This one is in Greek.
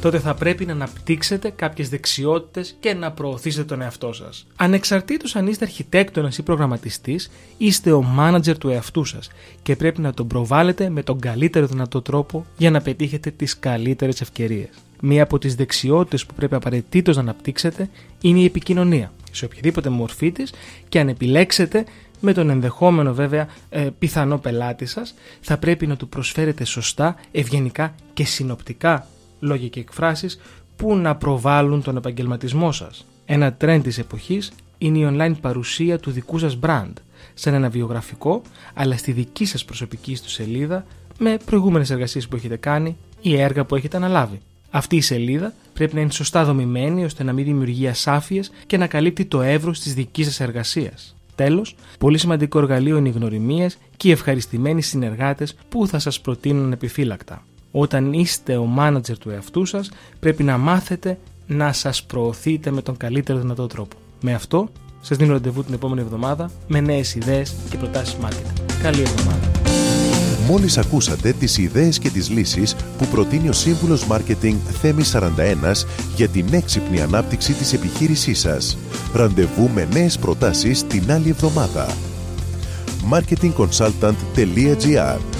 Τότε θα πρέπει να αναπτύξετε κάποιες δεξιότητες και να προωθήσετε τον εαυτό σας. Ανεξαρτήτως αν είστε αρχιτέκτονας ή προγραμματιστής, είστε ο μάνατζερ του εαυτού σας και πρέπει να τον προβάλλετε με τον καλύτερο δυνατό τρόπο για να πετύχετε τις καλύτερες ευκαιρίες. Μία από τις δεξιότητες που πρέπει απαραίτητος να αναπτύξετε είναι η επικοινωνία, σε οποιαδήποτε μορφή της και αν επιλέξετε με τον ενδεχόμενο βέβαια ε, πιθανό πελάτη σας, θα πρέπει να του προσφέρετε σωστά, ευγενικά και συνοπτικά λόγια και εκφράσεις που να προβάλλουν τον επαγγελματισμό σας. Ένα trend της εποχής είναι η online παρουσία του δικού σας brand, σαν ένα βιογραφικό, αλλά στη δική σας προσωπική του σελίδα, με προηγούμενες εργασίες που έχετε κάνει ή έργα που έχετε αναλάβει. Αυτή η σελίδα πρέπει να είναι σωστά δομημένη ώστε να μην δημιουργεί ασάφειες και να καλύπτει το εύρος της δικής σας εργασίας. Τέλος, πολύ σημαντικό εργαλείο είναι οι γνωριμίες και οι ευχαριστημένοι συνεργάτες που θα σας προτείνουν επιφύλακτα. Όταν είστε ο μάνατζερ του εαυτού σας, πρέπει να μάθετε να σας προωθείτε με τον καλύτερο δυνατό τρόπο. Με αυτό, σας δίνω ραντεβού την επόμενη εβδομάδα με νέες ιδέες και προτάσεις marketing. Καλή εβδομάδα. Μόλις ακούσατε τις ιδέες και τις λύσεις που προτείνει ο σύμβουλος Μάρκετινγκ Θέμη 41 για την έξυπνη ανάπτυξη της επιχείρησής σας. Ραντεβού με νέες προτάσεις την άλλη εβδομάδα. marketingconsultant.gr